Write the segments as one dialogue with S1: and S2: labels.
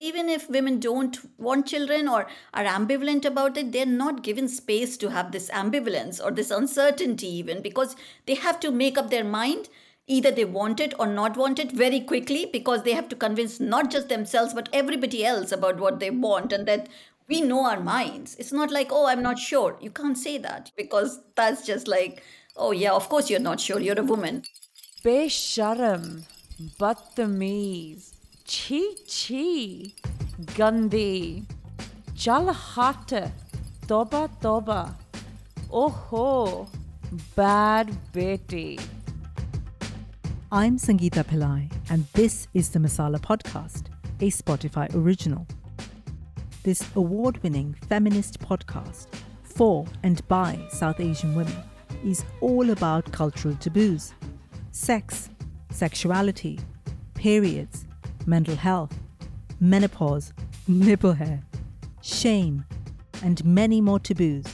S1: even if women don't want children or are ambivalent about it, they're not given space to have this ambivalence or this uncertainty, even because they have to make up their mind. Either they want it or not want it very quickly because they have to convince not just themselves but everybody else about what they want and that we know our minds. It's not like, oh, I'm not sure. You can't say that because that's just like, oh, yeah, of course you're not sure. You're a woman.
S2: Besharam, Batamiz, Chi Chi, Gandhi, Jalhata, Toba Toba, Oho, Bad Betty.
S3: I'm Sangeeta Pillai, and this is the Masala Podcast, a Spotify original. This award winning feminist podcast for and by South Asian women is all about cultural taboos sex, sexuality, periods, mental health, menopause, nipple hair, shame, and many more taboos.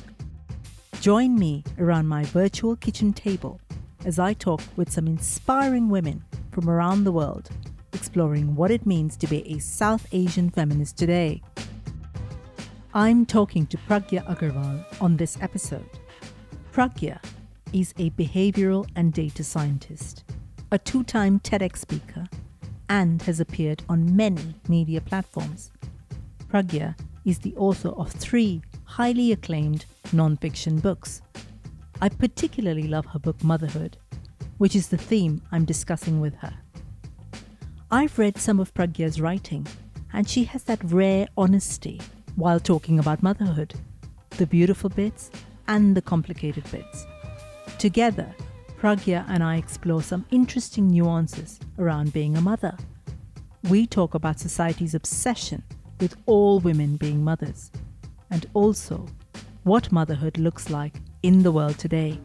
S3: Join me around my virtual kitchen table as I talk with some inspiring women from around the world, exploring what it means to be a South Asian feminist today. I'm talking to Pragya Agarwal on this episode. Pragya is a behavioral and data scientist, a two time TEDx speaker, and has appeared on many media platforms. Pragya is the author of three highly acclaimed non-fiction books. I particularly love her book Motherhood, which is the theme I'm discussing with her. I've read some of Pragya's writing, and she has that rare honesty while talking about motherhood the beautiful bits and the complicated bits. Together, Pragya and I explore some interesting nuances around being a mother. We talk about society's obsession with all women being mothers, and also what motherhood looks like in the world today.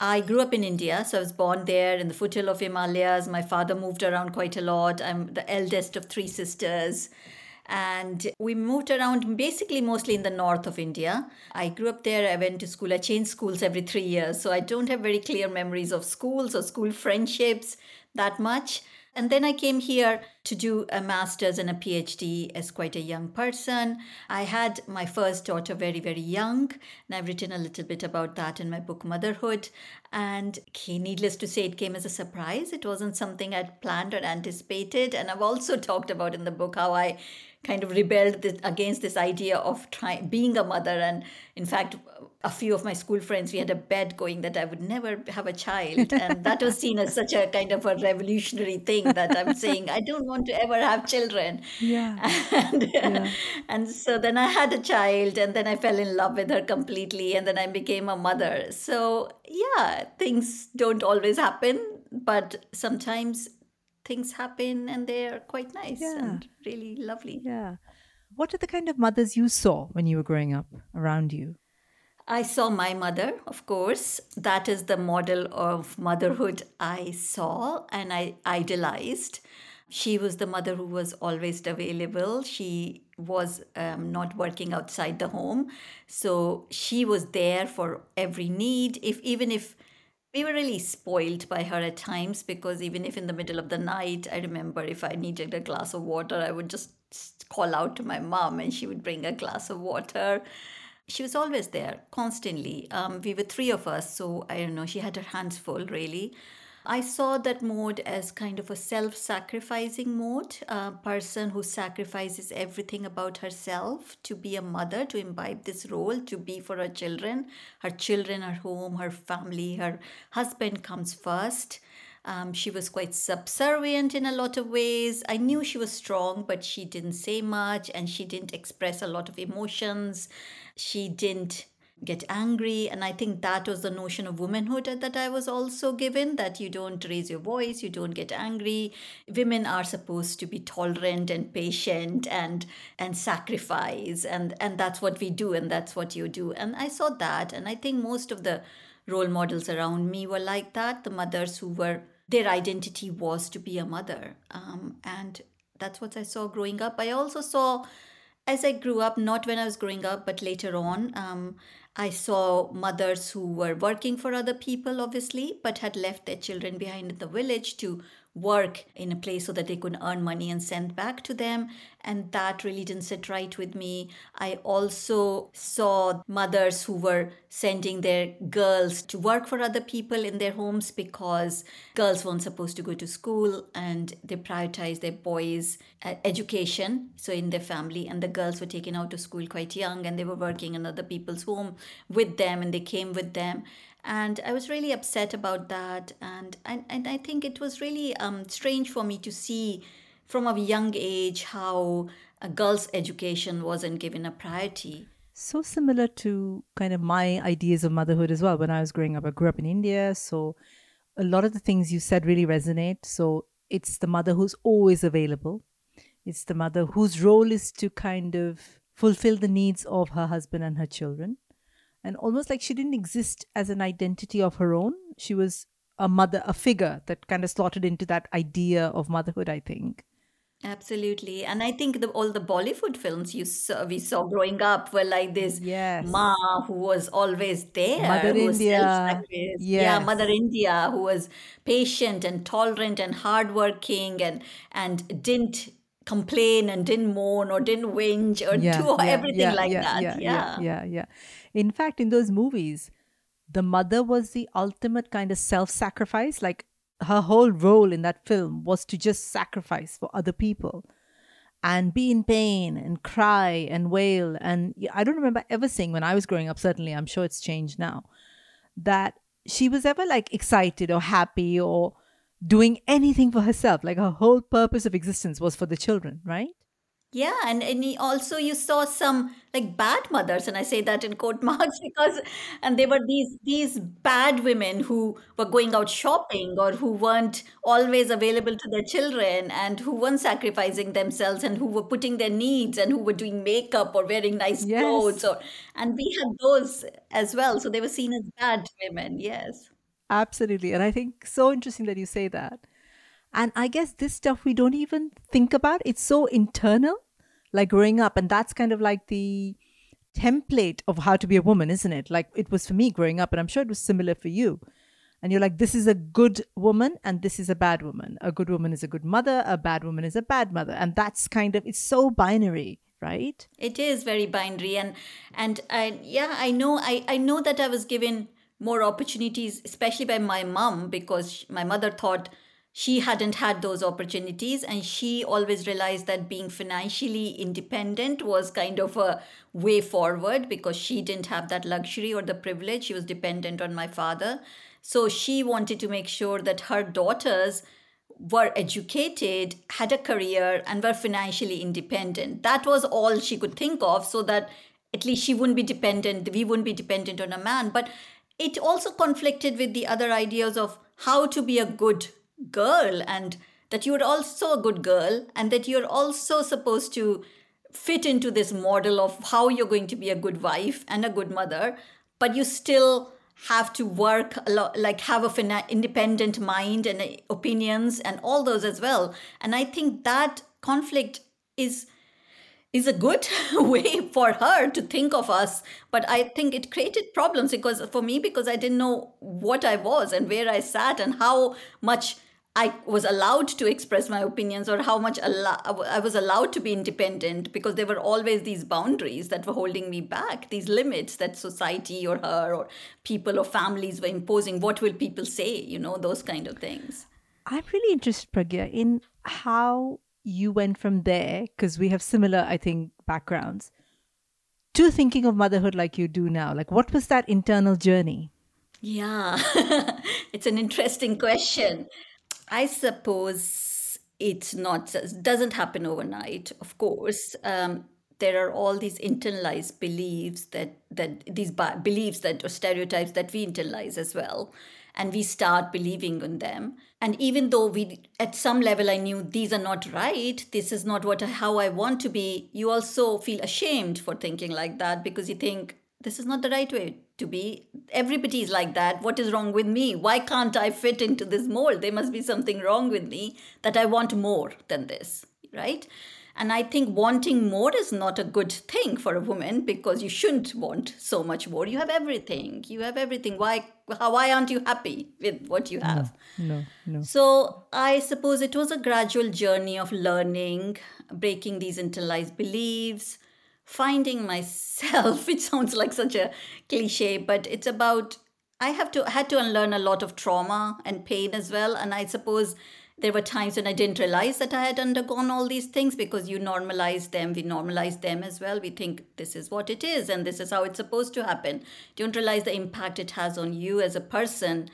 S1: I grew up in India, so I was born there in the foothill of Himalayas. My father moved around quite a lot. I'm the eldest of three sisters. And we moved around basically mostly in the north of India. I grew up there. I went to school. I changed schools every three years. So I don't have very clear memories of schools or school friendships that much. And then I came here to do a master's and a PhD as quite a young person. I had my first daughter very, very young, and I've written a little bit about that in my book Motherhood. And needless to say, it came as a surprise. It wasn't something I'd planned or anticipated. And I've also talked about in the book how I kind of rebelled this, against this idea of trying being a mother. And in fact a few of my school friends we had a bet going that i would never have a child. And that was seen as such a kind of a revolutionary thing that i'm saying i don't want to ever have children.
S3: Yeah.
S1: And,
S3: Yeah.
S1: and so then i had a child and then i fell in love with her completely and then i became a mother. So yeah things don't always happen but sometimes things happen and they're quite nice
S3: Yeah.
S1: and really lovely
S3: Yeah. What are the kind of mothers you saw when you were growing up around you?
S1: I saw my mother, of course. That is the model of motherhood I saw and I idolized. She was the mother who was always available. She was um, not working outside the home. So she was there for every need. If even if we were really spoiled by her at times because even if in the middle of the night, I remember if I needed a glass of water, I would just call out to my mom and she would bring a glass of water. She was always there constantly. Um, we were three of us so i don't know she had her hands full really i saw that mode as kind of a self-sacrificing mode a person who sacrifices everything about herself to be a mother to imbibe this role to be for her children her children her home her family her husband comes first um, she was quite subservient in a lot of ways. I knew she was strong, but she didn't say much and she didn't express a lot of emotions. She didn't get angry. And I think that was the notion of womanhood that I was also given that you don't raise your voice, you don't get angry. Women are supposed to be tolerant and patient and and sacrifice and and that's what we do and that's what you do. And I saw that and I think most of the role models around me were like that the mothers who were their identity was to be a mother um, and that's what i saw growing up i also saw as i grew up not when i was growing up but later on um, I saw mothers who were working for other people, obviously, but had left their children behind in the village to work in a place so that they could earn money and send back to them. And that really didn't sit right with me. I also saw mothers who were sending their girls to work for other people in their homes because girls weren't supposed to go to school and they prioritized their boys' education. So in their family, and the girls were taken out of school quite young and they were working in other people's home with them and they came with them and I was really upset about that. And and, and I think it was really um, strange for me to see from a young age how a girl's education wasn't given a priority.
S3: So similar to kind of my ideas of motherhood as well. When I was growing up, I grew up in India, so a lot of the things you said really resonate. So it's the mother who's always available. It's the mother whose role is to kind of fulfill the needs of her husband and her children and almost like she didn't exist as an identity of her own. She was a mother, a figure that kind of slotted into that idea of motherhood, I think.
S1: Absolutely, and I think the, all the Bollywood films you saw, we saw growing up were like this
S3: yes.
S1: ma who was always there,
S3: Mother India,
S1: yes. yeah, Mother India, who was patient and tolerant and hardworking and and didn't complain and didn't moan or didn't whinge or
S3: yeah,
S1: do
S3: yeah,
S1: everything
S3: yeah,
S1: like that.
S3: Yeah,
S1: yeah,
S3: yeah, yeah. In fact, in those movies, the mother was the ultimate kind of self-sacrifice. Like her whole role in that film was to just sacrifice for other people and be in pain and cry and wail. And I don't remember ever seeing when I was growing up, certainly, I'm sure it's changed now, that she was ever like excited or happy or doing anything for herself. Like her whole purpose of existence was for the children, right?
S1: Yeah, and, and he also you saw some like bad mothers, and I say that in quote marks because and they were these these bad women who were going out shopping or who weren't always available to their children and who weren't sacrificing themselves and who were putting their needs and who were doing makeup or wearing nice
S3: Yes.
S1: clothes or and we had those as well. So they were seen as bad women, yes.
S3: Absolutely. And I think so interesting that you say that. And I guess this stuff we don't even think about. It's so internal, like growing up. And that's kind of like the template of how to be a woman, isn't it? Like it was for me growing up, and I'm sure it was similar for you. And you're like, this is a good woman and this is a bad woman. A good woman is a good mother, a bad woman is a bad mother. And that's kind of, it's so binary, right?
S1: It is very binary, and and I yeah, I know I I know that I was given more opportunities, especially by my mom, because my mother thought she hadn't had those opportunities, and she always realized that being financially independent was kind of a way forward because she didn't have that luxury or the privilege. She was dependent on my father, so she wanted to make sure that her daughters were educated, had a career, and were financially independent. That was all she could think of, so that at least she wouldn't be dependent, we wouldn't be dependent on a man. But it also conflicted with the other ideas of how to be a good girl and that you're also a good girl and that you're also supposed to fit into this model of how you're going to be a good wife and a good mother, but you still have to work a lot, like have a independent mind and opinions and all those as well. And I think that conflict is is a good way for her to think of us. But i think it created problems because for me because i didn't know what i was and where i sat and how much i was allowed to express my opinions or how much i was allowed to be independent because there were always these boundaries that were holding me back these limits that society or her or people or families were imposing. What will people say? You know those kind of things.
S3: I'm really interested, Pragya, in how you went from there, because we have similar, I think, backgrounds, to thinking of motherhood like you do now. Like, what was that internal journey?
S1: Yeah, it's an interesting question. I suppose it's not doesn't happen overnight. Of course, um, there are all these internalized beliefs that that these beliefs that or stereotypes that we internalize as well, and we start believing in them. And even though we, at some level, I knew these are not right. This is not what how I want to be. You also feel ashamed for thinking like that because you think this is not the right way to be. Everybody is like that. What is wrong with me? Why can't I fit into this mold? There must be something wrong with me that I want more than this, right? And I think wanting more is not a good thing for a woman because you shouldn't want so much more. You have everything. You have everything. Why why aren't you happy with what you have?
S3: No, no.
S1: So I suppose it was a gradual journey of learning, breaking these internalized beliefs, finding myself. It sounds like such a cliche, but it's about I have to had to unlearn a lot of trauma and pain as well. And I suppose there were times when I didn't realize that I had undergone all these things because you normalize them, we normalize them as well. We think this is what it is and this is how it's supposed to happen. Don't realize the impact it has on you as a person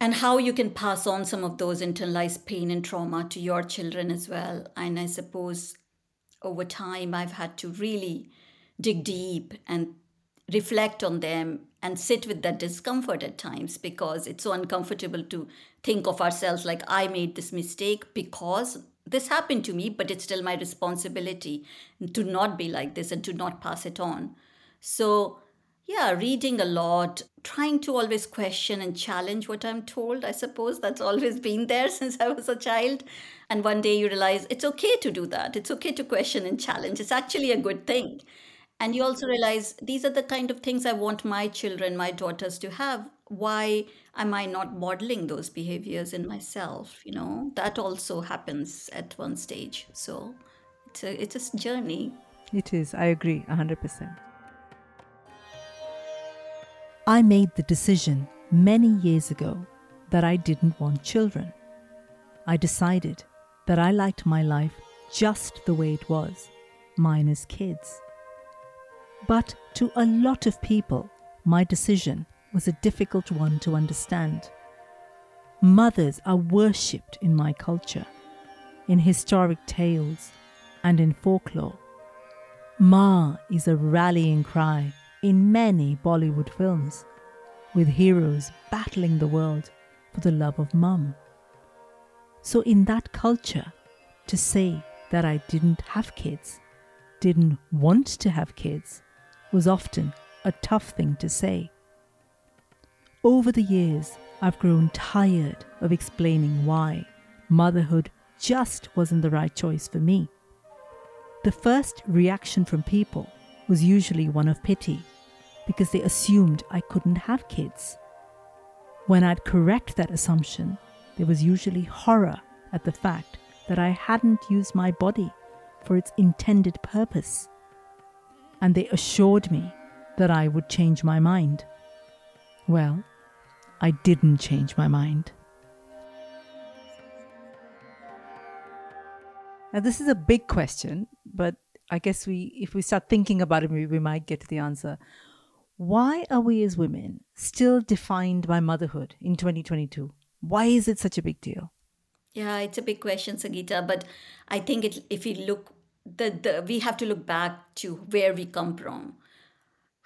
S1: and how you can pass on some of those internalized pain and trauma to your children as well. And I suppose over time, I've had to really dig deep and reflect on them and sit with that discomfort at times because it's so uncomfortable to think of ourselves like I made this mistake because this happened to me, but it's still my responsibility to not be like this and to not pass it on. So, yeah, reading a lot, trying to always question and challenge what I'm told. I suppose that's always been there since I was a child. And one day you realize it's okay to do that. It's okay to question and challenge. It's actually a good thing. And you also realize these are the kind of things I want my children, my daughters to have. Why am I not modeling those behaviors in myself? You know, that also happens at one stage. So it's a, it's a journey.
S3: It is. I agree 100%. I made the decision many years ago that I didn't want children. I decided that I liked my life just the way it was, minus kids. But to a lot of people, my decision was a difficult one to understand. Mothers are worshipped in my culture, in historic tales, and in folklore. Ma is a rallying cry in many Bollywood films, with heroes battling the world for the love of mum. So, in that culture, to say that I didn't have kids, didn't want to have kids, was often a tough thing to say. Over the years, I've grown tired of explaining why motherhood just wasn't the right choice for me. The first reaction from people was usually one of pity because they assumed I couldn't have kids. When I'd correct that assumption, there was usually horror at the fact that I hadn't used my body for its intended purpose and they assured me that I would change my mind. Well, I didn't change my mind. Now, this is a big question, but I guess we, if we start thinking about it, maybe we might get to the answer. Why are we as women still defined by motherhood in 2022? Why is it such a big deal?
S1: Yeah, it's a big question, Sangeeta. But I think it, if we look the, the we have to look back to where we come from.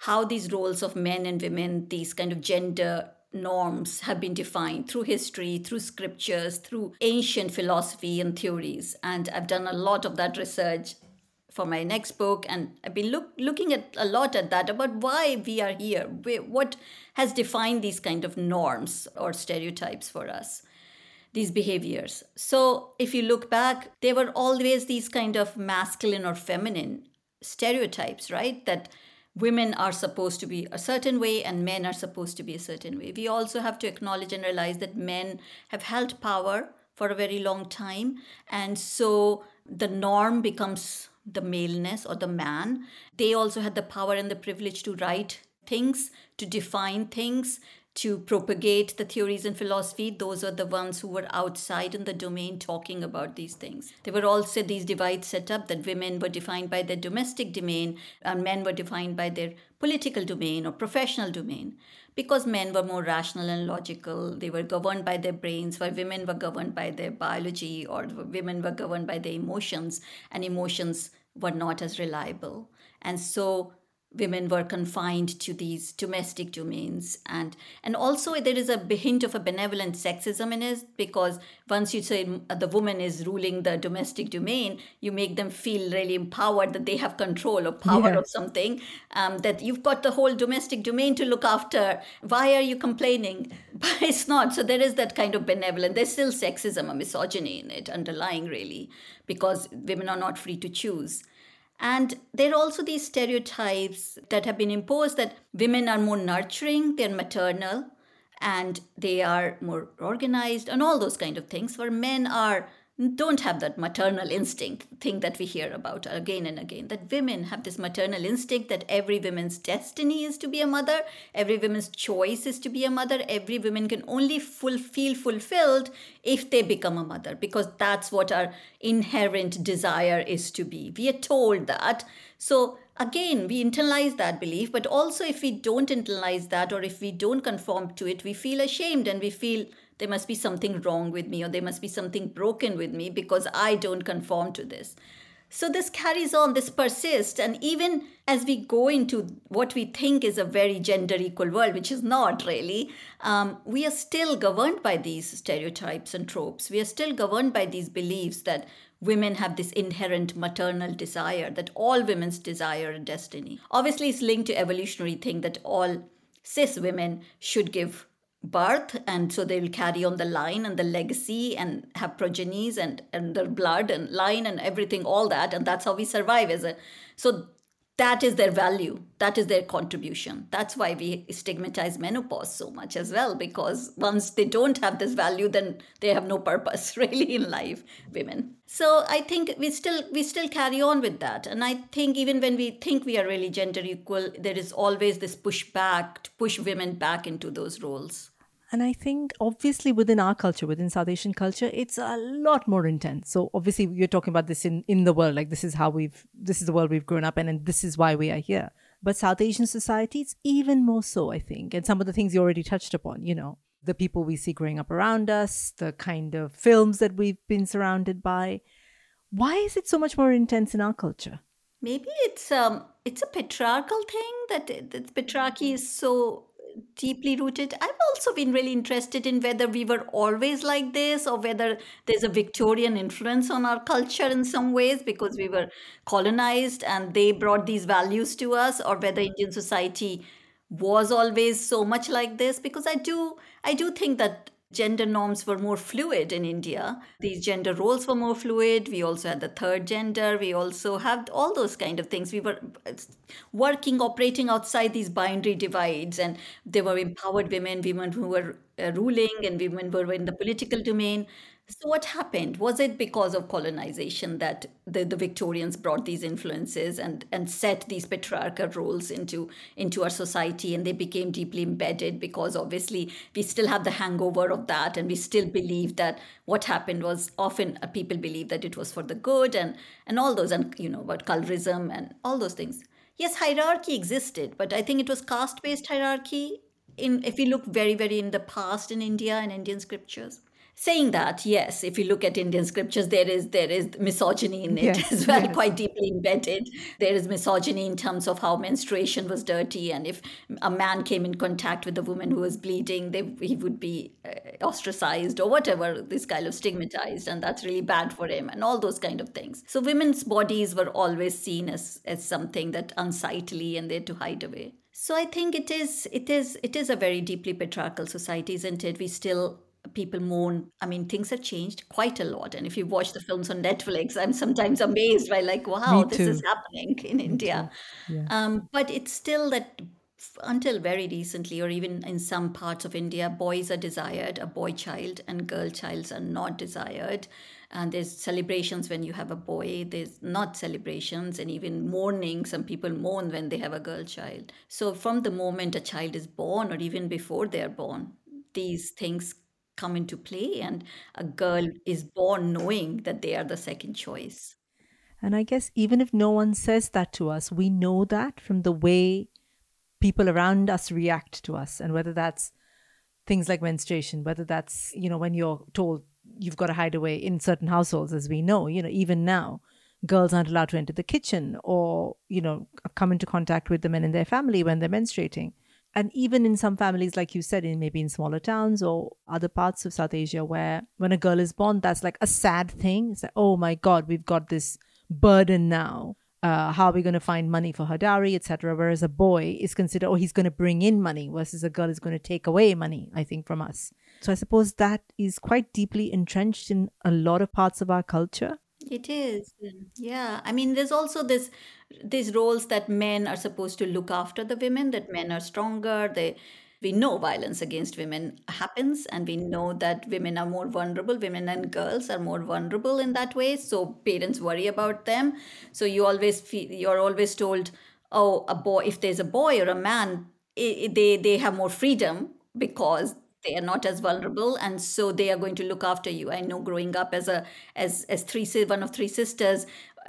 S1: How these roles of men and women these kind of gender norms have been defined through history through scriptures through ancient philosophy and theories. And i've done a lot of that research for my next book. And i've been look, looking at a lot at that about why we are here what has defined these kind of norms or stereotypes for us these behaviors. So if you look back, there were always these kind of masculine or feminine stereotypes, right? That women are supposed to be a certain way and men are supposed to be a certain way. We also have to acknowledge and realize that men have held power for a very long time. And so the norm becomes the maleness or the man. They also had the power and the privilege to write things, to define things, to propagate the theories and philosophy, those are the ones who were outside in the domain talking about these things. There were also these divides set up that women were defined by their domestic domain and men were defined by their political domain or professional domain. Because men were more rational and logical, they were governed by their brains, while women were governed by their biology or women were governed by their emotions, and emotions were not as reliable. And so women were confined to these domestic domains. And and also there is a hint of a benevolent sexism in it because once you say the woman is ruling the domestic domain you make them feel really empowered that they have control or power
S3: Yeah.
S1: of something um, that you've got the whole domestic domain to look after. Why are you complaining? But it's not. So there is that kind of benevolent there's still sexism or misogyny in it underlying really because women are not free to choose and there are also these stereotypes that have been imposed that women are more nurturing, they're maternal, and they are more organized, and all those kind of things. Where men are don't have that maternal instinct thing that we hear about again and again. That women have this maternal instinct that every woman's destiny is to be a mother, every woman's choice is to be a mother, every woman can only full, feel fulfilled if they become a mother because that's what our inherent desire is to be. We are told that. So again, we internalize that belief, but also if we don't internalize that or if we don't conform to it, we feel ashamed and we feel there must be something wrong with me or there must be something broken with me because I don't conform to this. So this carries on, this persists, and even as we go into what we think is a very gender equal world, which is not really, um, we are still governed by these stereotypes and tropes. We are still governed by these beliefs that women have this inherent maternal desire, that all women's desire and destiny. Obviously, it's linked to evolutionary thing that all cis women should give birth and so they will carry on the line and the legacy and have progenies and and their blood and line and everything all that and that's how we survive as a so that is their value. That is their contribution. That's why we stigmatize menopause so much as well because once they don't have this value then they have no purpose really in life women. So i think we still we still carry on with that. And i think even when we think we are really gender equal there is always this pushback to push women back into those roles
S3: And I think obviously within our culture, within South Asian culture, it's a lot more intense. So obviously you're talking about this in, in the world, like this is how we've this is the world we've grown up in and this is why we are here. But South Asian society, it's even more so, I think. And some of the things you already touched upon, you know, the people we see growing up around us, the kind of films that we've been surrounded by. Why is it so much more intense in our culture?
S1: maybe it's um it's a patriarchal thing that, that patriarchy is so deeply rooted. I've also been really interested in whether we were always like this or whether there's a victorian influence on our culture in some ways because we were colonized and they brought these values to us or whether indian society was always so much like this because i do i do think that gender norms were more fluid in India. These gender roles were more fluid. We also had the third gender. We also had all those kind of things. We were working, operating outside these binary divides, and there were empowered women, women who were uh, ruling, and women who were in the political domain. So, what happened? Was it because of colonization that the, the Victorians brought these influences and, and set these patriarchal roles into, into our society and they became deeply embedded because obviously we still have the hangover of that and we still believe that what happened was often uh, people believe that it was for the good and, and all those, and you know, about colorism and all those things. Yes, hierarchy existed, but I think it was caste based hierarchy. In, if we look very, very in the past in India and Indian scriptures saying that yes if you look at indian scriptures there is there is misogyny in it
S3: Yes,
S1: as well
S3: yes.
S1: quite deeply embedded. There is misogyny in terms of how menstruation was dirty and if a man came in contact with a woman who was bleeding they, he would be uh, ostracized or whatever this kind of stigmatized and that's really bad for him and all those kind of things. So women's bodies were always seen as as something that unsightly and they're to hide away. So i think it is it is it is a very deeply patriarchal society isn't it? We still people mourn. I mean, things have changed quite a lot. And if you watch the films on Netflix, I'm sometimes amazed by like, wow, this is happening in India.
S3: Yeah.
S1: Um, but it's still that until very recently, or even in some parts of India, boys are desired, a boy child, and girl childs are not desired. And there's celebrations when you have a boy, there's not celebrations, and even mourning. Some people mourn when they have a girl child. So, from the moment a child is born, or even before they are born, these things come into play, and a girl is born knowing that they are the second choice.
S3: And I guess even if no one says that to us, we know that from the way people around us react to us. And whether that's things like menstruation, whether that's, you know, when you're told you've got to hide away in certain households, as we know, you know, even now, girls aren't allowed to enter the kitchen or, you know, come into contact with the men in their family when they're menstruating. And even in some families, like you said, in maybe in smaller towns or other parts of South Asia, where when a girl is born, that's like a sad thing. It's like, oh my God, we've got this burden now. Uh, how are we going to find money for her dowry, etc. Whereas a boy is considered, oh, he's going to bring in money, versus a girl is going to take away money. I think from us. So I suppose that is quite deeply entrenched in a lot of parts of our culture.
S1: It is. Yeah. I mean, there's also this these roles that men are supposed to look after the women, that men are stronger, they we know violence against women happens and we know that women are more vulnerable women and girls are more vulnerable in that way so parents worry about them so you always feel you're always told oh a boy if there's a boy or a man they they have more freedom because they are not as vulnerable and so they are going to look after you i know growing up as a as as three one of three sisters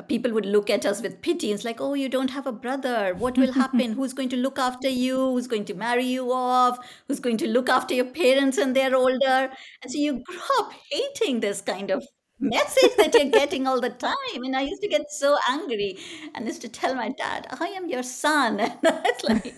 S1: people would look at us with pity. It's like, oh, you don't have a brother. What will happen? Who's going to look after you? Who's going to marry you off? Who's going to look after your parents when they're older? And so you grow up hating this kind of message that you're getting all the time. And I used to get so angry. And used to tell my dad, I am your son. And it's like,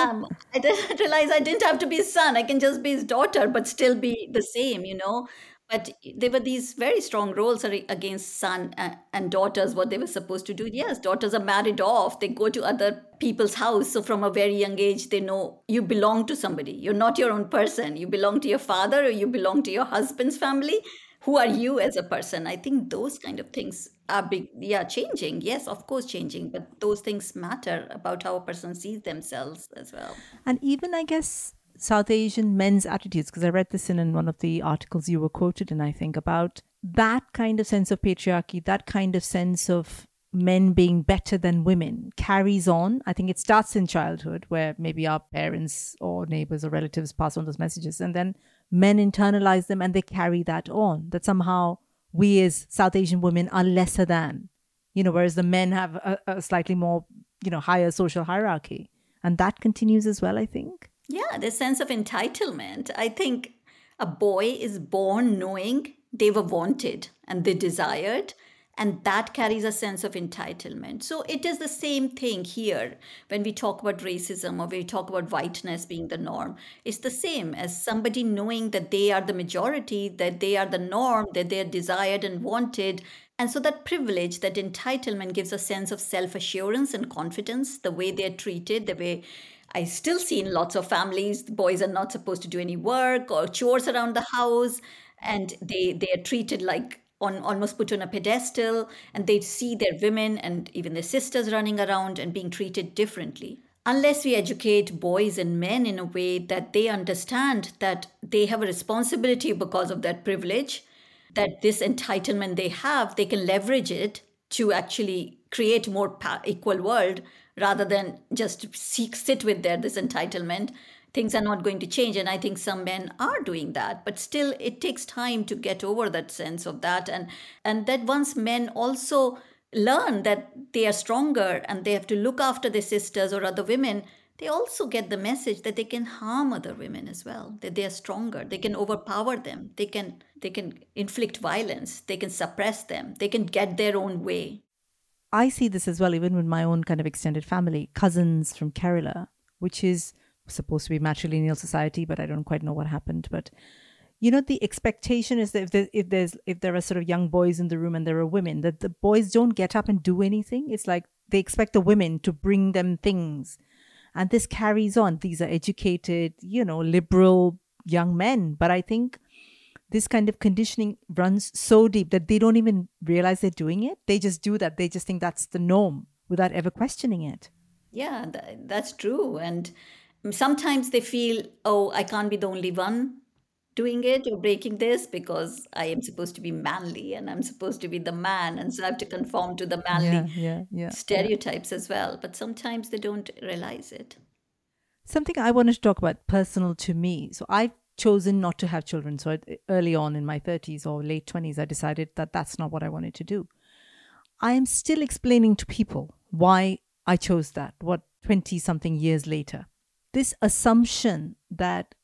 S1: um, I didn't realize I didn't have to be his son. I can just be his daughter, but still be the same, you know? But there were these very strong roles against son and daughters what they were supposed to do. Yes daughters are married off. They go to other people's house. So from a very young age they know you belong to somebody. You're not your own person. You belong to your father or you belong to your husband's family who are you as a person? I think those kind of things are big yeah changing. Yes of course changing but those things matter about how a person sees themselves as well.
S3: And even i guess South Asian men's attitudes, because I read this in, in one of the articles you were quoted in, I think, about that kind of sense of patriarchy, that kind of sense of men being better than women carries on. I think it starts in childhood, where maybe our parents or neighbors or relatives pass on those messages, and then men internalize them and they carry that on. That somehow we as South Asian women are lesser than, you know, whereas the men have a, a slightly more, you know, higher social hierarchy. And that continues as well, I think.
S1: Yeah, the sense of entitlement. I think a boy is born knowing they were wanted and they desired, and that carries a sense of entitlement. So it is the same thing here when we talk about racism or we talk about whiteness being the norm. It's the same as somebody knowing that they are the majority, that they are the norm, that they're desired and wanted. And so that privilege, that entitlement gives a sense of self assurance and confidence, the way they're treated, the way I still see in lots of families, boys are not supposed to do any work or chores around the house, and they they are treated like on almost put on a pedestal, and they see their women and even their sisters running around and being treated differently. Unless we educate boys and men in a way that they understand that they have a responsibility because of that privilege, that this entitlement they have, they can leverage it to actually create more equal world rather than just seek, sit with their this entitlement things are not going to change and i think some men are doing that. But still it takes time to get over that sense of that. And and that once men also learn that they are stronger and they have to look after their sisters or other women they also get the message that they can harm other women as well that they are stronger. They can overpower them. They can they can inflict violence. They can suppress them. They can get their own way.
S3: I see this as well, even with my own kind of extended family, cousins from Kerala, which is supposed to be matrilineal society, but I don't quite know what happened. But you know, the expectation is that if there, if there's if there are sort of young boys in the room and there are women, that the boys don't get up and do anything. It's like they expect the women to bring them things, and this carries on. These are educated, you know, liberal young men, but I think this kind of conditioning runs so deep that they don't even realize they're doing it. They just do that. They just think that's the norm without ever questioning it.
S1: Yeah, that's true. And sometimes they feel, oh, I can't be the only one doing it or breaking this because I am supposed to be manly and I'm supposed to be the man. And so I have to conform to the manly yeah, yeah, yeah, stereotypes as well. But sometimes they don't realize it.
S3: Something I wanted to talk about personal to me. So i've chosen not to have children. So early on in my 30s or late 20s, I decided that that's not what I wanted to do. I am still explaining to people why I chose that, what 20 something years later. This assumption that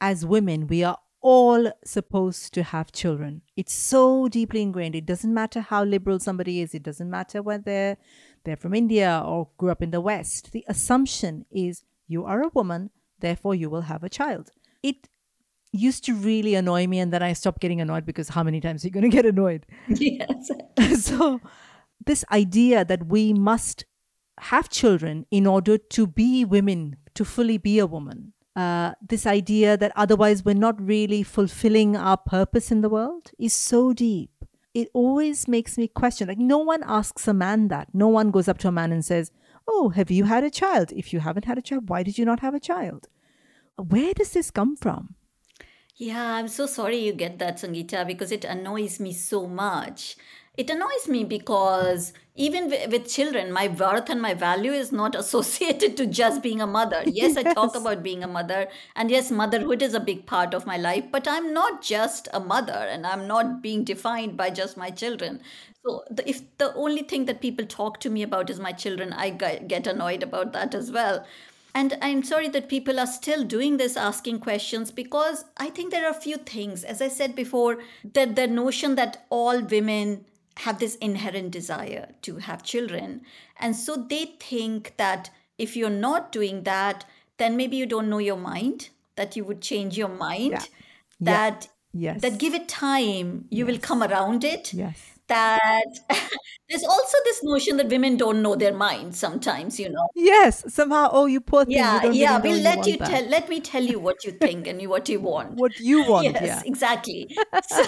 S3: as women, we are all supposed to have children. It's so deeply ingrained. It doesn't matter how liberal somebody is, it doesn't matter whether they're from India or grew up in the West. The assumption is you are a woman, therefore you will have a child. It used to really annoy me, and then I stopped getting annoyed because how many times are you going to get annoyed?
S1: Yes.
S3: so, this idea that we must have children in order to be women, to fully be a woman, uh, this idea that otherwise we're not really fulfilling our purpose in the world is so deep. It always makes me question. Like, no one asks a man that. No one goes up to a man and says, Oh, have you had a child? If you haven't had a child, why did you not have a child? Where does this come from?
S1: Yeah, I'm so sorry you get that, Sangeeta, because it annoys me so much. It annoys me because even with children, my worth and my value is not associated to just being a mother. Yes, I talk about being a mother, and yes, motherhood is a big part of my life, but I'm not just a mother and I'm not being defined by just my children. So, the, if the only thing that people talk to me about is my children, I get annoyed about that as well. And I'm sorry that people are still doing this, asking questions, because I think there are a few things. As I said before, that the notion that all women have this inherent desire to have children. And so they think that if you're not doing that, then maybe you don't know your mind, that you would change your mind, yeah. that
S3: yeah. yes.
S1: that give it time, you yes. will come around it.
S3: Yes
S1: that there's also this notion that women don't know their minds sometimes you know?
S3: Yes somehow oh you poor thing
S1: yeah
S3: you
S1: yeah
S3: we'll
S1: let you, tell let me tell you what you think and what you want.
S3: What you want
S1: yes
S3: yeah.
S1: exactly. So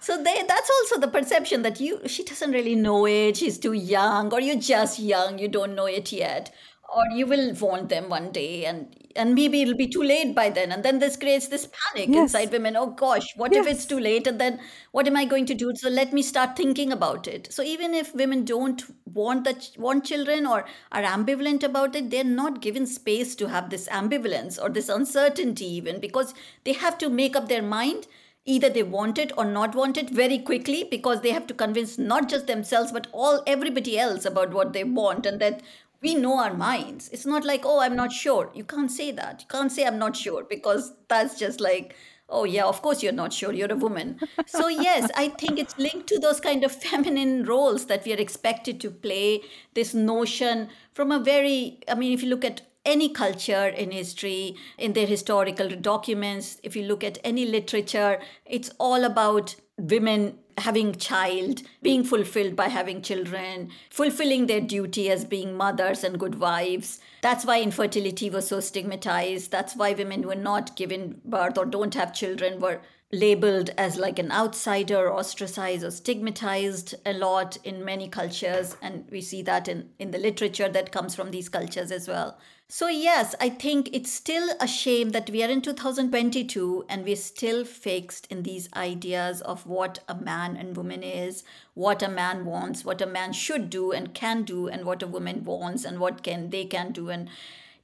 S1: so they that's also the perception that you she doesn't really know it she's too young or you're just young you don't know it yet or you will want them one day and and maybe it'll be too late by then and then this creates this panic yes. inside women. Oh gosh what yes. if it's too late? And then what am i going to do? So let me start thinking about it. So even if women don't want that want children or are ambivalent about it they're not given space to have this ambivalence or this uncertainty even because they have to make up their mind. Either they want it or not want it very quickly because they have to convince not just themselves but all everybody else about what they want and that we know our minds. It's not like, oh, I'm not sure. You can't say that. You can't say I'm not sure because that's just like, oh, yeah, of course you're not sure. You're a woman. so, yes, I think it's linked to those kind of feminine roles that we are expected to play. This notion from a very, I mean, if you look at any culture in history, in their historical documents, if you look at any literature, it's all about women having child being fulfilled by having children fulfilling their duty as being mothers and good wives. That's why infertility was so stigmatized. That's why women were not given birth or don't have children were labeled as like an outsider ostracized or stigmatized a lot in many cultures and we see that in in the literature that comes from these cultures as well so, yes, I think it's still a shame that we are in 2022 and we're still fixed in these ideas of what a man and woman is, what a man wants, what a man should do and can do, and what a woman wants and what can they can do. And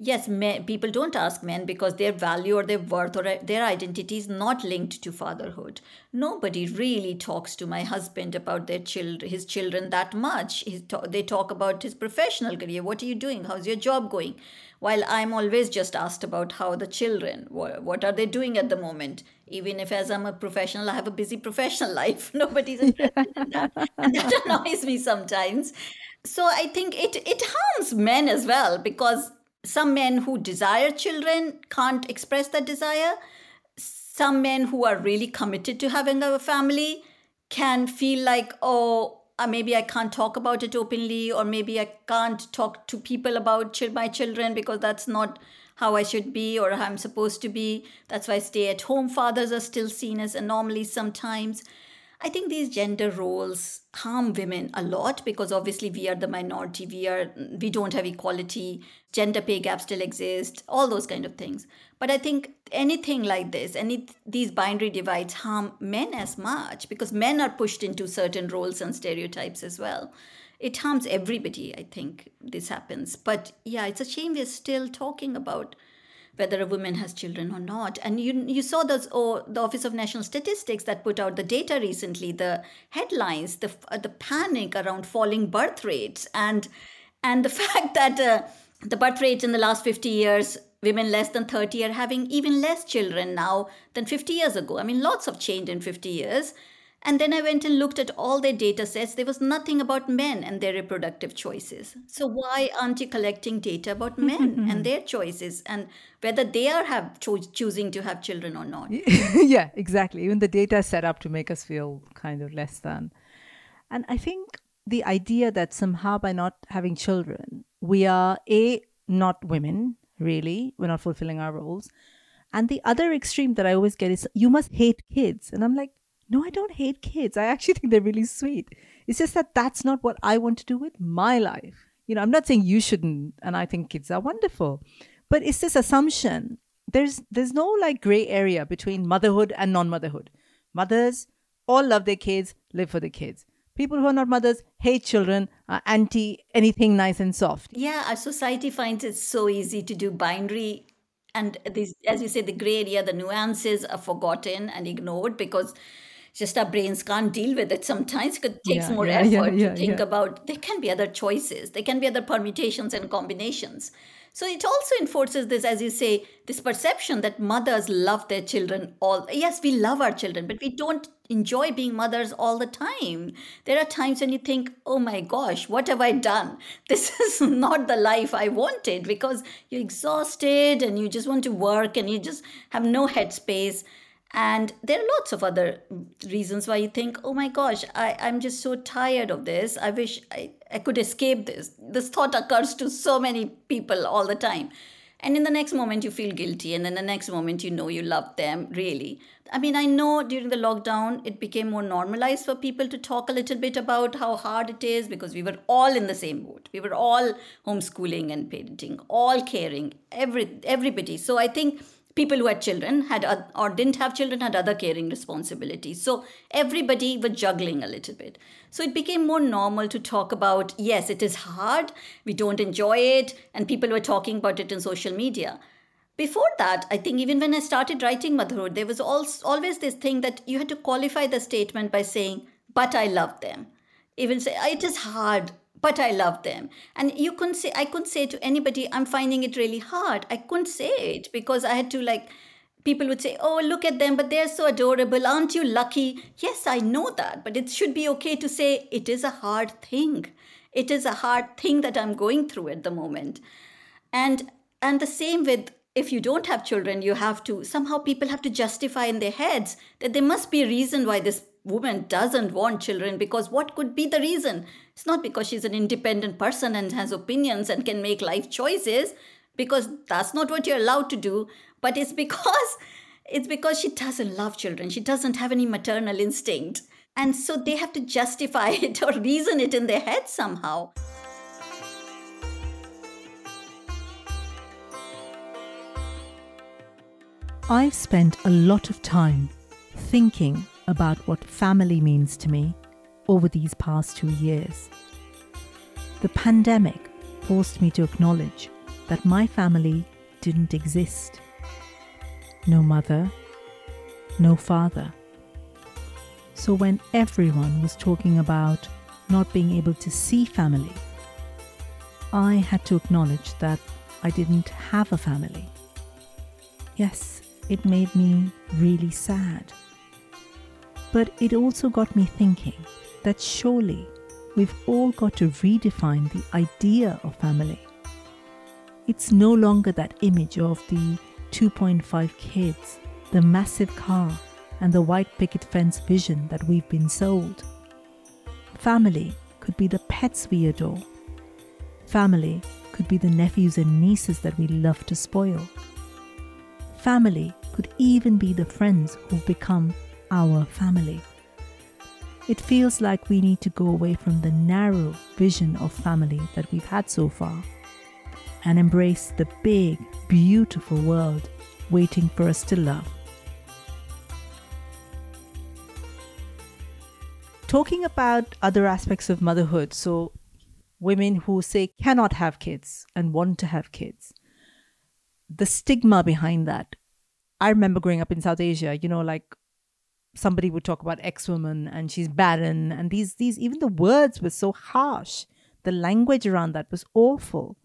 S1: yes, men, people don't ask men because their value or their worth or uh, their identity is not linked to fatherhood. Nobody really talks to my husband about their children, his children that much. they talk about his professional career. What are you doing? How's your job going? while I'm always just asked about how the children, what are they doing at the moment? Even if as I'm a professional, I have a busy professional life. Nobody's interested in that. And that annoys me sometimes. So I think it, it harms men as well because some men who desire children can't express that desire. Some men who are really committed to having a family can feel like, oh, uh, maybe I can't talk about it openly, or maybe I can't talk to people about my children because that's not how I should be or how I'm supposed to be. That's why stay at home fathers are still seen as anomalies sometimes. I think these gender roles harm women a lot because obviously we are the minority, we are we don't have equality, gender pay gap still exists, all those kind of things. But I think anything like this, any these binary divides harm men as much because men are pushed into certain roles and stereotypes as well. It harms everybody, I think this happens. But yeah, it's a shame we're still talking about whether a woman has children or not. And you you saw those oh, the Office of National Statistics that put out the data recently, the headlines, the uh, the panic around falling birth rates, and and the fact that uh, the birth rates in the last 50 years women less than 30 are having even less children now than 50 years ago. I mean, lots of change in 50 years. And then I went and looked at all their data sets. There was nothing about men and their reproductive choices. So why aren't you collecting data about men and their choices and whether they are have cho- choosing to have children or not?
S3: yeah, exactly. Even the data is set up to make us feel kind of less than. And I think the idea that somehow by not having children, we are a not women, really, we're not fulfilling our roles. And the other extreme that I always get is you must hate kids. And I'm like, no, I don't hate kids. I actually think they're really sweet. It's just that that's not what I want to do with my life. You know, I'm not saying you shouldn't, and I think kids are wonderful, but it's this assumption. There's there's no like gray area between motherhood and non-motherhood. Mothers all love their kids, live for the kids. People who are not mothers hate children, are anti anything nice and soft.
S1: Yeah, our society finds it so easy to do binary and these as you say the gray area the nuances are forgotten and ignored because just our brains can't deal with it. Sometimes it takes
S3: Yeah,
S1: more
S3: yeah,
S1: effort
S3: yeah,
S1: to think about there can be other choices there can be other permutations and combinations. So it also enforces this as you say this perception that mothers love their children all yes we love our children but we don't enjoy being mothers all the time. There are times when you think oh my gosh what have i done? This is not the life i wanted because you're exhausted and you just want to work and you just have no headspace and there are lots of other reasons why you think, oh my gosh, I, I'm just so tired of this. I wish I, I could escape this. This thought occurs to so many people all the time. And in the next moment, you feel guilty. And then the next moment, you know you love them, really. I mean, I know during the lockdown, it became more normalized for people to talk a little bit about how hard it is because we were all in the same boat. We were all homeschooling and parenting, all caring, every, everybody. So I think people who had children had or didn't have children had other caring responsibilities. So everybody was juggling a little bit. So it became more normal to talk about yes it is hard we don't enjoy it and people were talking about it in social media. Before that i think even when i started writing motherhood there was al- always this thing that you had to qualify the statement by saying but i love them. Even say it is hard but i love them. And you couldn't say i couldn't say to anybody i'm finding it really hard. I couldn't say it because i had to like people would say oh look at them but they're so adorable. Aren't you lucky? Yes i know that but it should be okay to say it is a hard thing. It is a hard thing that i'm going through at the moment. And and the same with if you don't have children you have to somehow people have to justify in their heads that there must be a reason why this woman doesn't want children because what could be the reason? It's not because she's an independent person and has opinions and can make life choices because that's not what you're allowed to do but it's because it's because she doesn't love children. She doesn't have any maternal instinct. And so they have to justify it or reason it in their head somehow.
S3: I've spent a lot of time thinking about what family means to me over these past two years. The pandemic forced me to acknowledge that my family didn't exist. No mother, no father. So when everyone was talking about not being able to see family, I had to acknowledge that I didn't have a family. Yes, it made me really sad. But it also got me thinking that surely we've all got to redefine the idea of family. It's no longer that image of the 2.5 kids, the massive car, and the white picket fence vision that we've been sold. Family could be the pets we adore. Family could be the nephews and nieces that we love to spoil. Family could even be the friends who've become our family. It feels like we need to go away from the narrow vision of family that we've had so far and embrace the big, beautiful world waiting for us to love. Talking about other aspects of motherhood, so women who say cannot have kids and want to have kids, the stigma behind that. I remember growing up in South Asia, you know, like somebody would talk about ex woman and she's barren, and these, these, even the words were so harsh. The language around that was awful.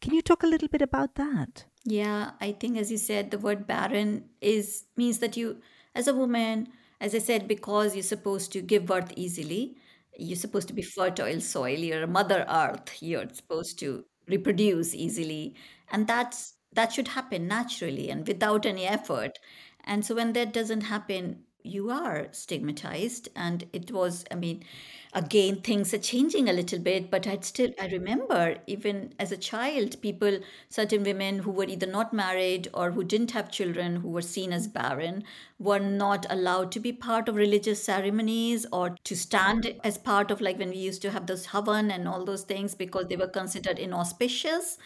S3: Can you talk a little bit about that?
S1: Yeah, I think as you said, the word barren is means that you, as a woman, as I said, because you're supposed to give birth easily, you're supposed to be fertile soil, you're a mother earth, you're supposed to reproduce easily. And that's that should happen naturally and without any effort. And so when that doesn't happen, you are stigmatized. And it was i mean again things are changing a little bit but i'd still i remember even as a child people certain women who were either not married or who didn't have children who were seen as barren were not allowed to be part of religious ceremonies or to stand as part of like when we used to have those havan and all those things because they were considered inauspicious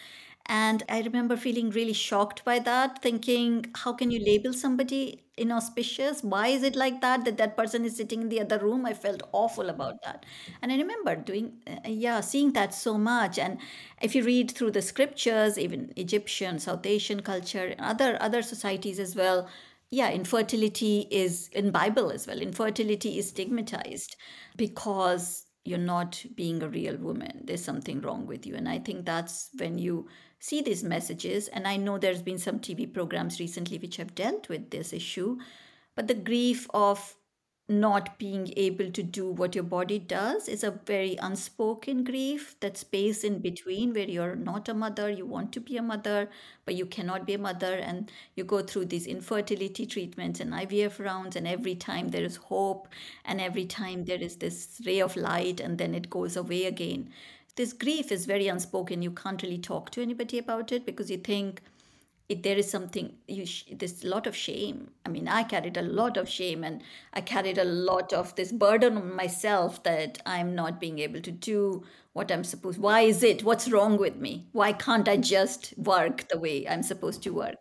S1: and I remember feeling really shocked by that, thinking, how can you label somebody inauspicious? Why is it like that? That that person is sitting in the other room. I felt awful about that. And I remember doing, uh, yeah, seeing that so much. And if you read through the scriptures, even Egyptian, South Asian culture, and other other societies as well, yeah, infertility is in Bible as well. Infertility is stigmatized because you're not being a real woman. There's something wrong with you. And I think that's when you see these messages. And I know there's been some TV programs recently which have dealt with this issue. But the grief of not being able to do what your body does is a very unspoken grief that space in between where you're not a mother you want to be a mother but you cannot be a mother and you go through these infertility treatments and ivf rounds and every time there is hope and every time there is this ray of light and then it goes away again this grief is very unspoken. You can't really talk to anybody about it because you think it, there is something you sh- there's a lot of shame. I mean i carried a lot of shame and i carried a lot of this burden on myself that i'm not being able to do what i'm supposed why is it? What's wrong with me? Why can't i just work the way i'm supposed to work?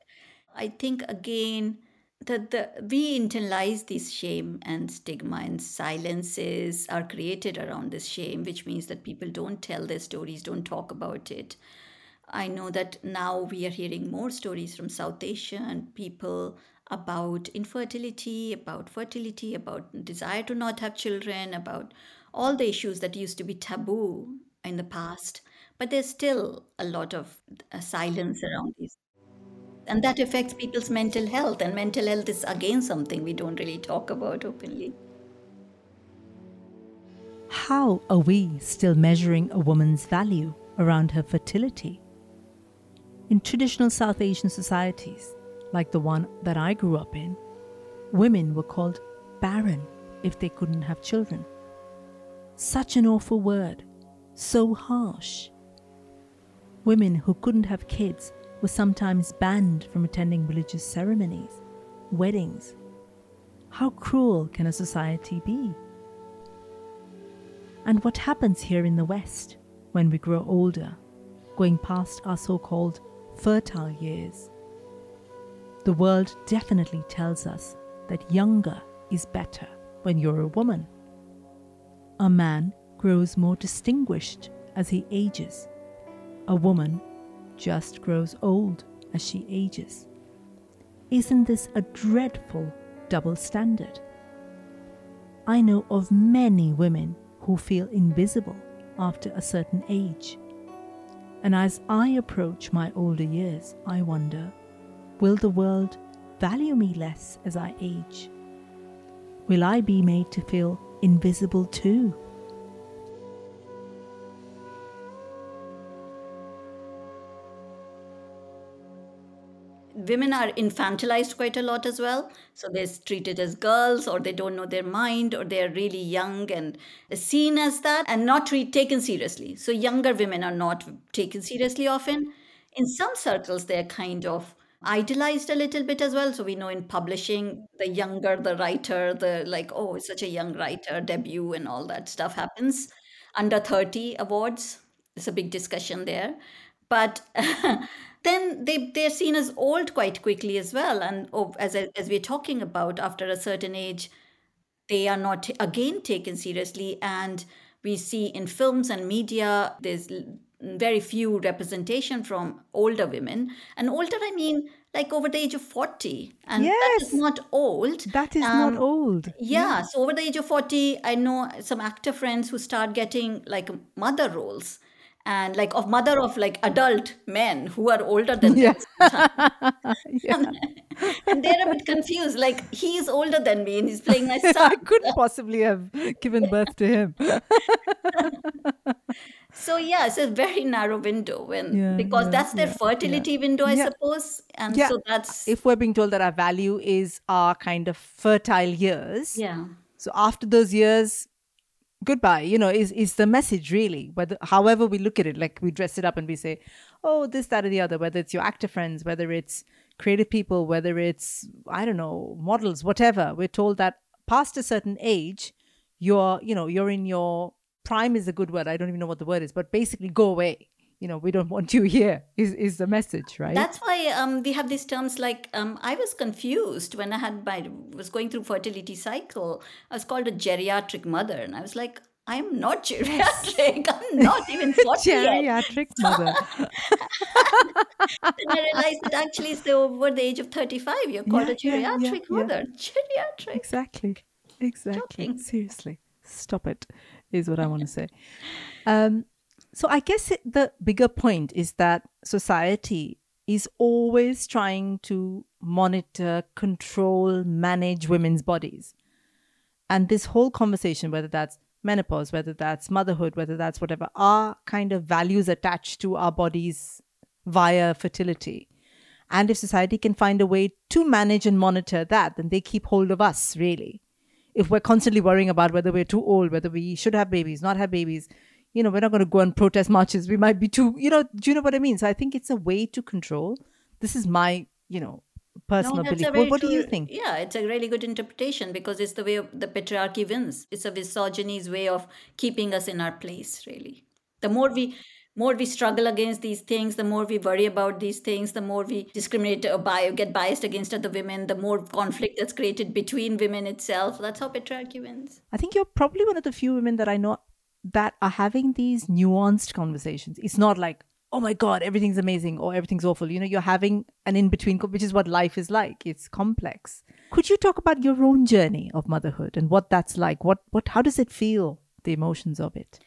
S1: I think again that the we internalize this shame and stigma and silences are created around this shame which means that people don't tell their stories don't talk about it I know that now we are hearing more stories from South Asia and people about infertility, about fertility, about desire to not have children, about all the issues that used to be taboo in the past. But there's still a lot of uh, silence around these. And that affects people's mental health. And mental health is again something we don't really talk about openly.
S3: How are we still measuring a woman's value around her fertility? In traditional South Asian societies, like the one that I grew up in, women were called barren if they couldn't have children. Such an awful word, so harsh. Women who couldn't have kids were sometimes banned from attending religious ceremonies, weddings. How cruel can a society be? And what happens here in the West when we grow older, going past our so called fertile years. The world definitely tells us that younger is better when you're a woman. A man grows more distinguished as he ages. A woman just grows old as she ages. Isn't this a dreadful double standard? I know of many women who feel invisible after a certain age and as I approach my older years, I wonder will the world value me less as I age? Will I be made to feel invisible too?
S1: Women are infantilized quite a lot as well. So they're treated as girls, or they don't know their mind, or they're really young and seen as that and not taken seriously. So younger women are not taken seriously often. In some circles, they're kind of idolized a little bit as well. So we know in publishing, the younger the writer, the like, oh, such a young writer, debut, and all that stuff happens. Under 30 awards, there's a big discussion there. But then they they're seen as old quite quickly as well. And oh, as as we're talking about after a certain age they are not again taken seriously. And we see in films and media there's very few representation from older women. And older i mean like over the age of 40 and yes, that is not old.
S3: That is um, not old.
S1: yeah, yeah. so over the age of 40 i know some actor friends who start getting like mother roles and like of mother of like adult men who are older than
S3: Yeah.
S1: them. and they're a bit confused. Like he's older than me and he's playing my son.
S3: I couldn't possibly have given birth to him.
S1: So yeah, it's a very narrow window when
S3: Yeah,
S1: because
S3: yeah,
S1: that's their
S3: yeah,
S1: fertility window, I
S3: Yeah.
S1: suppose. And
S3: Yeah.
S1: so that's
S3: If we're being told that our value is our kind of fertile years,
S1: yeah.
S3: so after those years, goodbye. You know, is is the message really? Whether however we look at it, like we dress it up and we say, oh, this, that, or the other. Whether it's your actor friends, whether it's creative people, whether it's I don't know models, whatever. We're told that past a certain age, you're you know you're in your prime is a good word. I don't even know what the word is, but basically go away. You know, we don't want you here. Is is the message, right?
S1: That's why um, we have these terms like um, I was confused when I had my was going through fertility cycle. I was called a geriatric mother, and I was like, I am not geriatric. I'm not even forty yet.
S3: Geriatric mother.
S1: And I realized that actually it's the, over the age of thirty-five. You're called
S3: Yeah,
S1: a
S3: yeah, yeah,
S1: geriatric
S3: yeah.
S1: mother. Geriatric.
S3: Exactly. Exactly.
S1: Shocking.
S3: Seriously. Stop it, is what I want to say. Um, so I guess the bigger point is that society is always trying to monitor, control, manage women's bodies. And this whole conversation, whether that's menopause, whether that's motherhood, whether that's whatever, are kind of values attached to our bodies via fertility. And if society can find a way to manage and monitor that, then they keep hold of us, really. If we're constantly worrying about whether we're too old, whether we should have babies, not have babies, you know, we're not going to go on protest marches. We might be too, you know, do you know what I mean? So I think it's a way to control. This is my, you know, personal
S1: that's
S3: belief. What, what do you think?
S1: Yeah, it's a really good interpretation because it's the way of the patriarchy wins. It's a misogyny's way of keeping us in our place, really. The more we more we struggle against these things, the more we worry about these things, the more we discriminate or bi- get biased against other women, the more conflict that's created between women itself. That's how patriarchy wins.
S3: I think you're probably one of the few women that I know that are having these nuanced conversations. It's not like, oh my God, everything's amazing or everything's awful. You know, you're having an in between, which is what life is like. It's complex. Could you talk about your own journey of motherhood and what that's like? What, what, how does it feel? The emotions of it.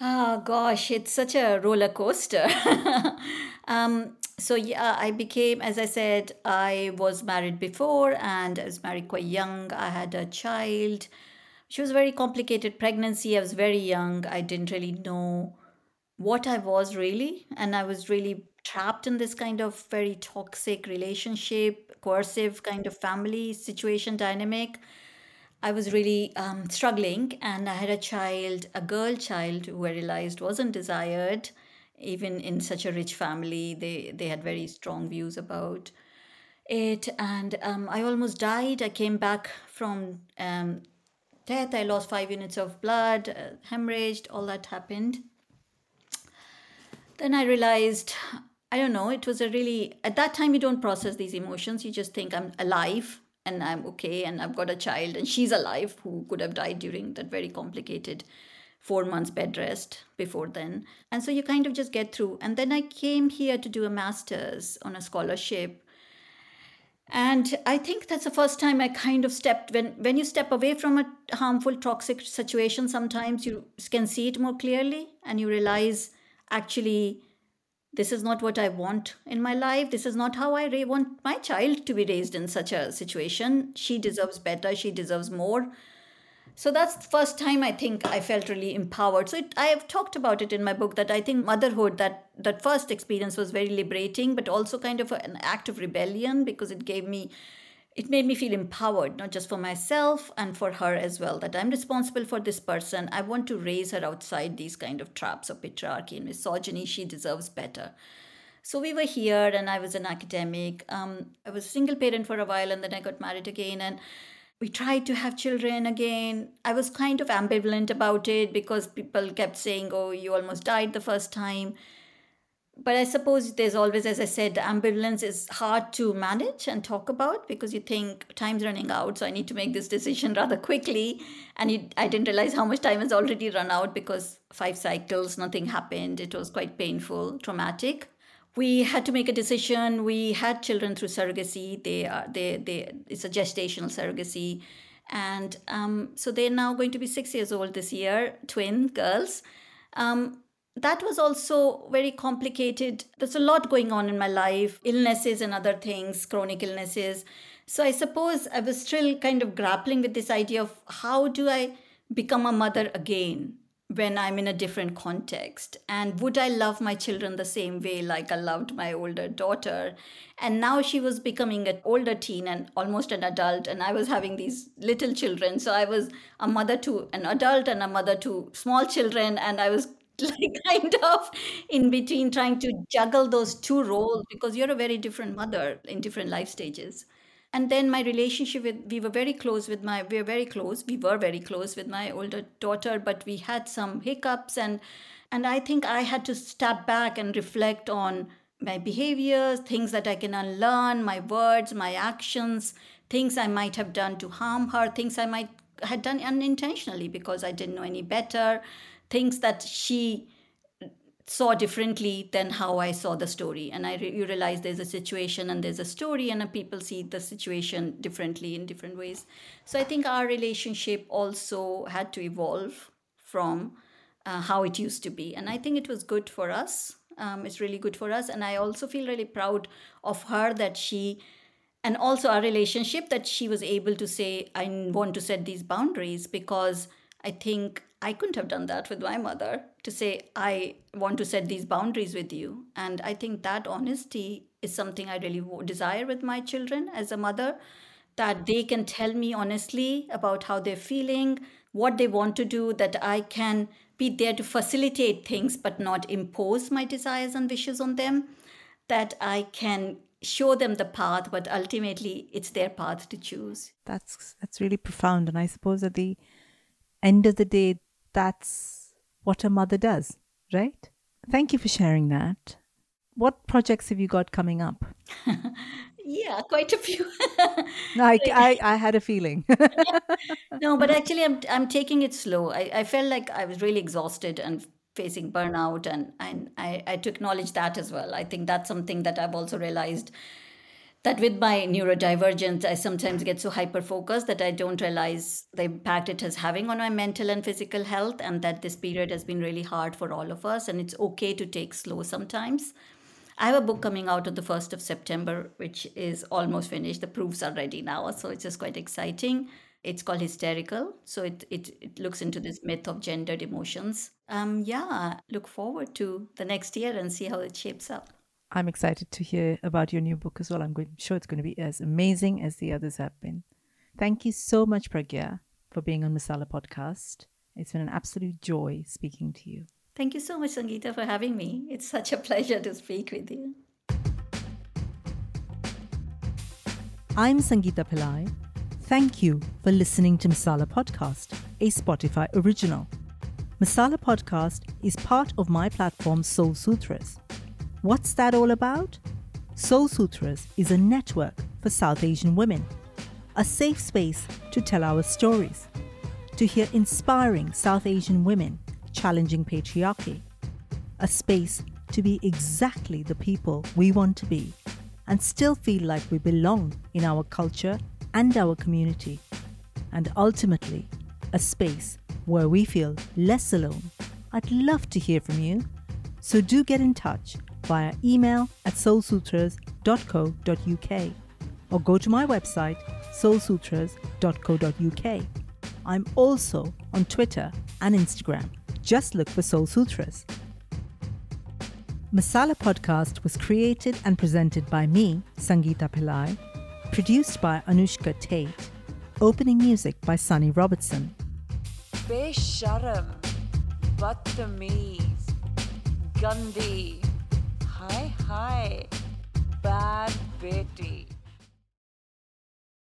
S1: Oh gosh, it's such a roller coaster. um, so yeah, I became, as I said, I was married before, and I was married quite young. I had a child. She was a very complicated pregnancy. I was very young. I didn't really know what I was really, and I was really trapped in this kind of very toxic relationship, coercive kind of family situation dynamic. I was really um, struggling, and I had a child, a girl child, who I realized wasn't desired, even in such a rich family. They they had very strong views about it, and um, I almost died. I came back from um, death. I lost five units of blood, uh, hemorrhaged. All that happened. Then I realized, I don't know. It was a really at that time you don't process these emotions. You just think I'm alive and I'm okay and I've got a child and she's alive who could have died during that very complicated four months bed rest before then. And so you kind of just get through. And then I came here to do a master's on a scholarship. And I think that's the first time I kind of stepped when when you step away from a harmful toxic situation sometimes you can see it more clearly and you realize actually this is not what I want in my life. This is not how I ra- want my child to be raised in such a situation. She deserves better. She deserves more. So that's the first time I think I felt really empowered. So it, I have talked about it in my book that I think motherhood, that that first experience was very liberating, but also kind of an act of rebellion because it gave me it made me feel empowered, not just for myself and for her as well, that I'm responsible for this person. I want to raise her outside these kind of traps of patriarchy and misogyny. She deserves better. So we were here, and I was an academic. Um, I was single parent for a while, and then I got married again. And we tried to have children again. I was kind of ambivalent about it because people kept saying, Oh, you almost died the first time but I suppose there's always, as I said, ambivalence is hard to manage and talk about because you think time's running out, so I need to make this decision rather quickly. And you, I didn't realize how much time has already run out because five cycles, nothing happened. It was quite painful, traumatic. We had to make a decision. We had children through surrogacy. They are they they. It's a gestational surrogacy, and um, so they're now going to be six years old this year, twin girls. Um, that was also very complicated. There's a lot going on in my life, illnesses and other things, chronic illnesses. So I suppose I was still kind of grappling with this idea of how do I become a mother again when I'm in a different context? And would I love my children the same way like I loved my older daughter? And now she was becoming an older teen and almost an adult, and I was having these little children. So I was a mother to an adult and a mother to small children, and I was like kind of in between trying to juggle those two roles because you're a very different mother in different life stages and then my relationship with we were very close with my we were very close we were very close with my older daughter but we had some hiccups and and i think i had to step back and reflect on my behaviors things that i can unlearn my words my actions things i might have done to harm her things i might had done unintentionally because i didn't know any better things that she saw differently than how I saw the story. And I re- you realize there's a situation and there's a story, and people see the situation differently in different ways. So I think our relationship also had to evolve from uh, how it used to be. And I think it was good for us. Um, it's really good for us. And I also feel really proud of her that she, and also our relationship, that she was able to say, I want to set these boundaries because I think I couldn't have done that with my mother to say, I want to set these boundaries with you. And I think that honesty is something I really desire with my children as a mother that they can tell me honestly about how they're feeling, what they want to do, that I can be there to facilitate things but not impose my desires and wishes on them, that I can show them the path but ultimately it's their path to choose
S3: that's that's really profound and i suppose at the end of the day that's what a mother does, right? Thank you for sharing that. What projects have you got coming up?
S1: yeah, quite a few.
S3: I, I, I, had a feeling.
S1: no, but actually, I'm, I'm taking it slow. I, I felt like I was really exhausted and facing burnout, and, and I, I to acknowledge that as well. I think that's something that I've also realized that with my neurodivergence, I sometimes get so hyper focused that I don't realize the impact it is having on my mental and physical health, and that this period has been really hard for all of us. And it's okay to take slow sometimes. I have a book coming out on the 1st of September, which is almost finished. The proofs are ready now, so it's just quite exciting. It's called Hysterical. So it, it, it looks into this myth of gendered emotions. Um, yeah, look forward to the next year and see how it shapes up.
S3: I'm excited to hear about your new book as well. I'm going, sure it's going to be as amazing as the others have been. Thank you so much, Pragya, for being on Masala Podcast. It's been an absolute joy speaking to you.
S1: Thank you so much, Sangeeta, for having me. It's such a pleasure to speak with you.
S3: I'm Sangeeta Pillai. Thank you for listening to Masala Podcast, a Spotify original. Masala Podcast is part of my platform Soul Sutras What's that all about? Soul Sutras is a network for South Asian women, a safe space to tell our stories, to hear inspiring South Asian women challenging patriarchy, a space to be exactly the people we want to be and still feel like we belong in our culture and our community, and ultimately, a space where we feel less alone. I'd love to hear from you, so do get in touch via email at soulsutras.co.uk or go to my website soulsutras.co.uk. I'm also on Twitter and Instagram. Just look for Soul Sutras. Masala Podcast was created and presented by me, Sangeeta Pillai, produced by Anushka Tate, opening music by Sunny Robertson.
S2: Besharam, Battamiz, Gandhi. Hi, hi, bad Betty.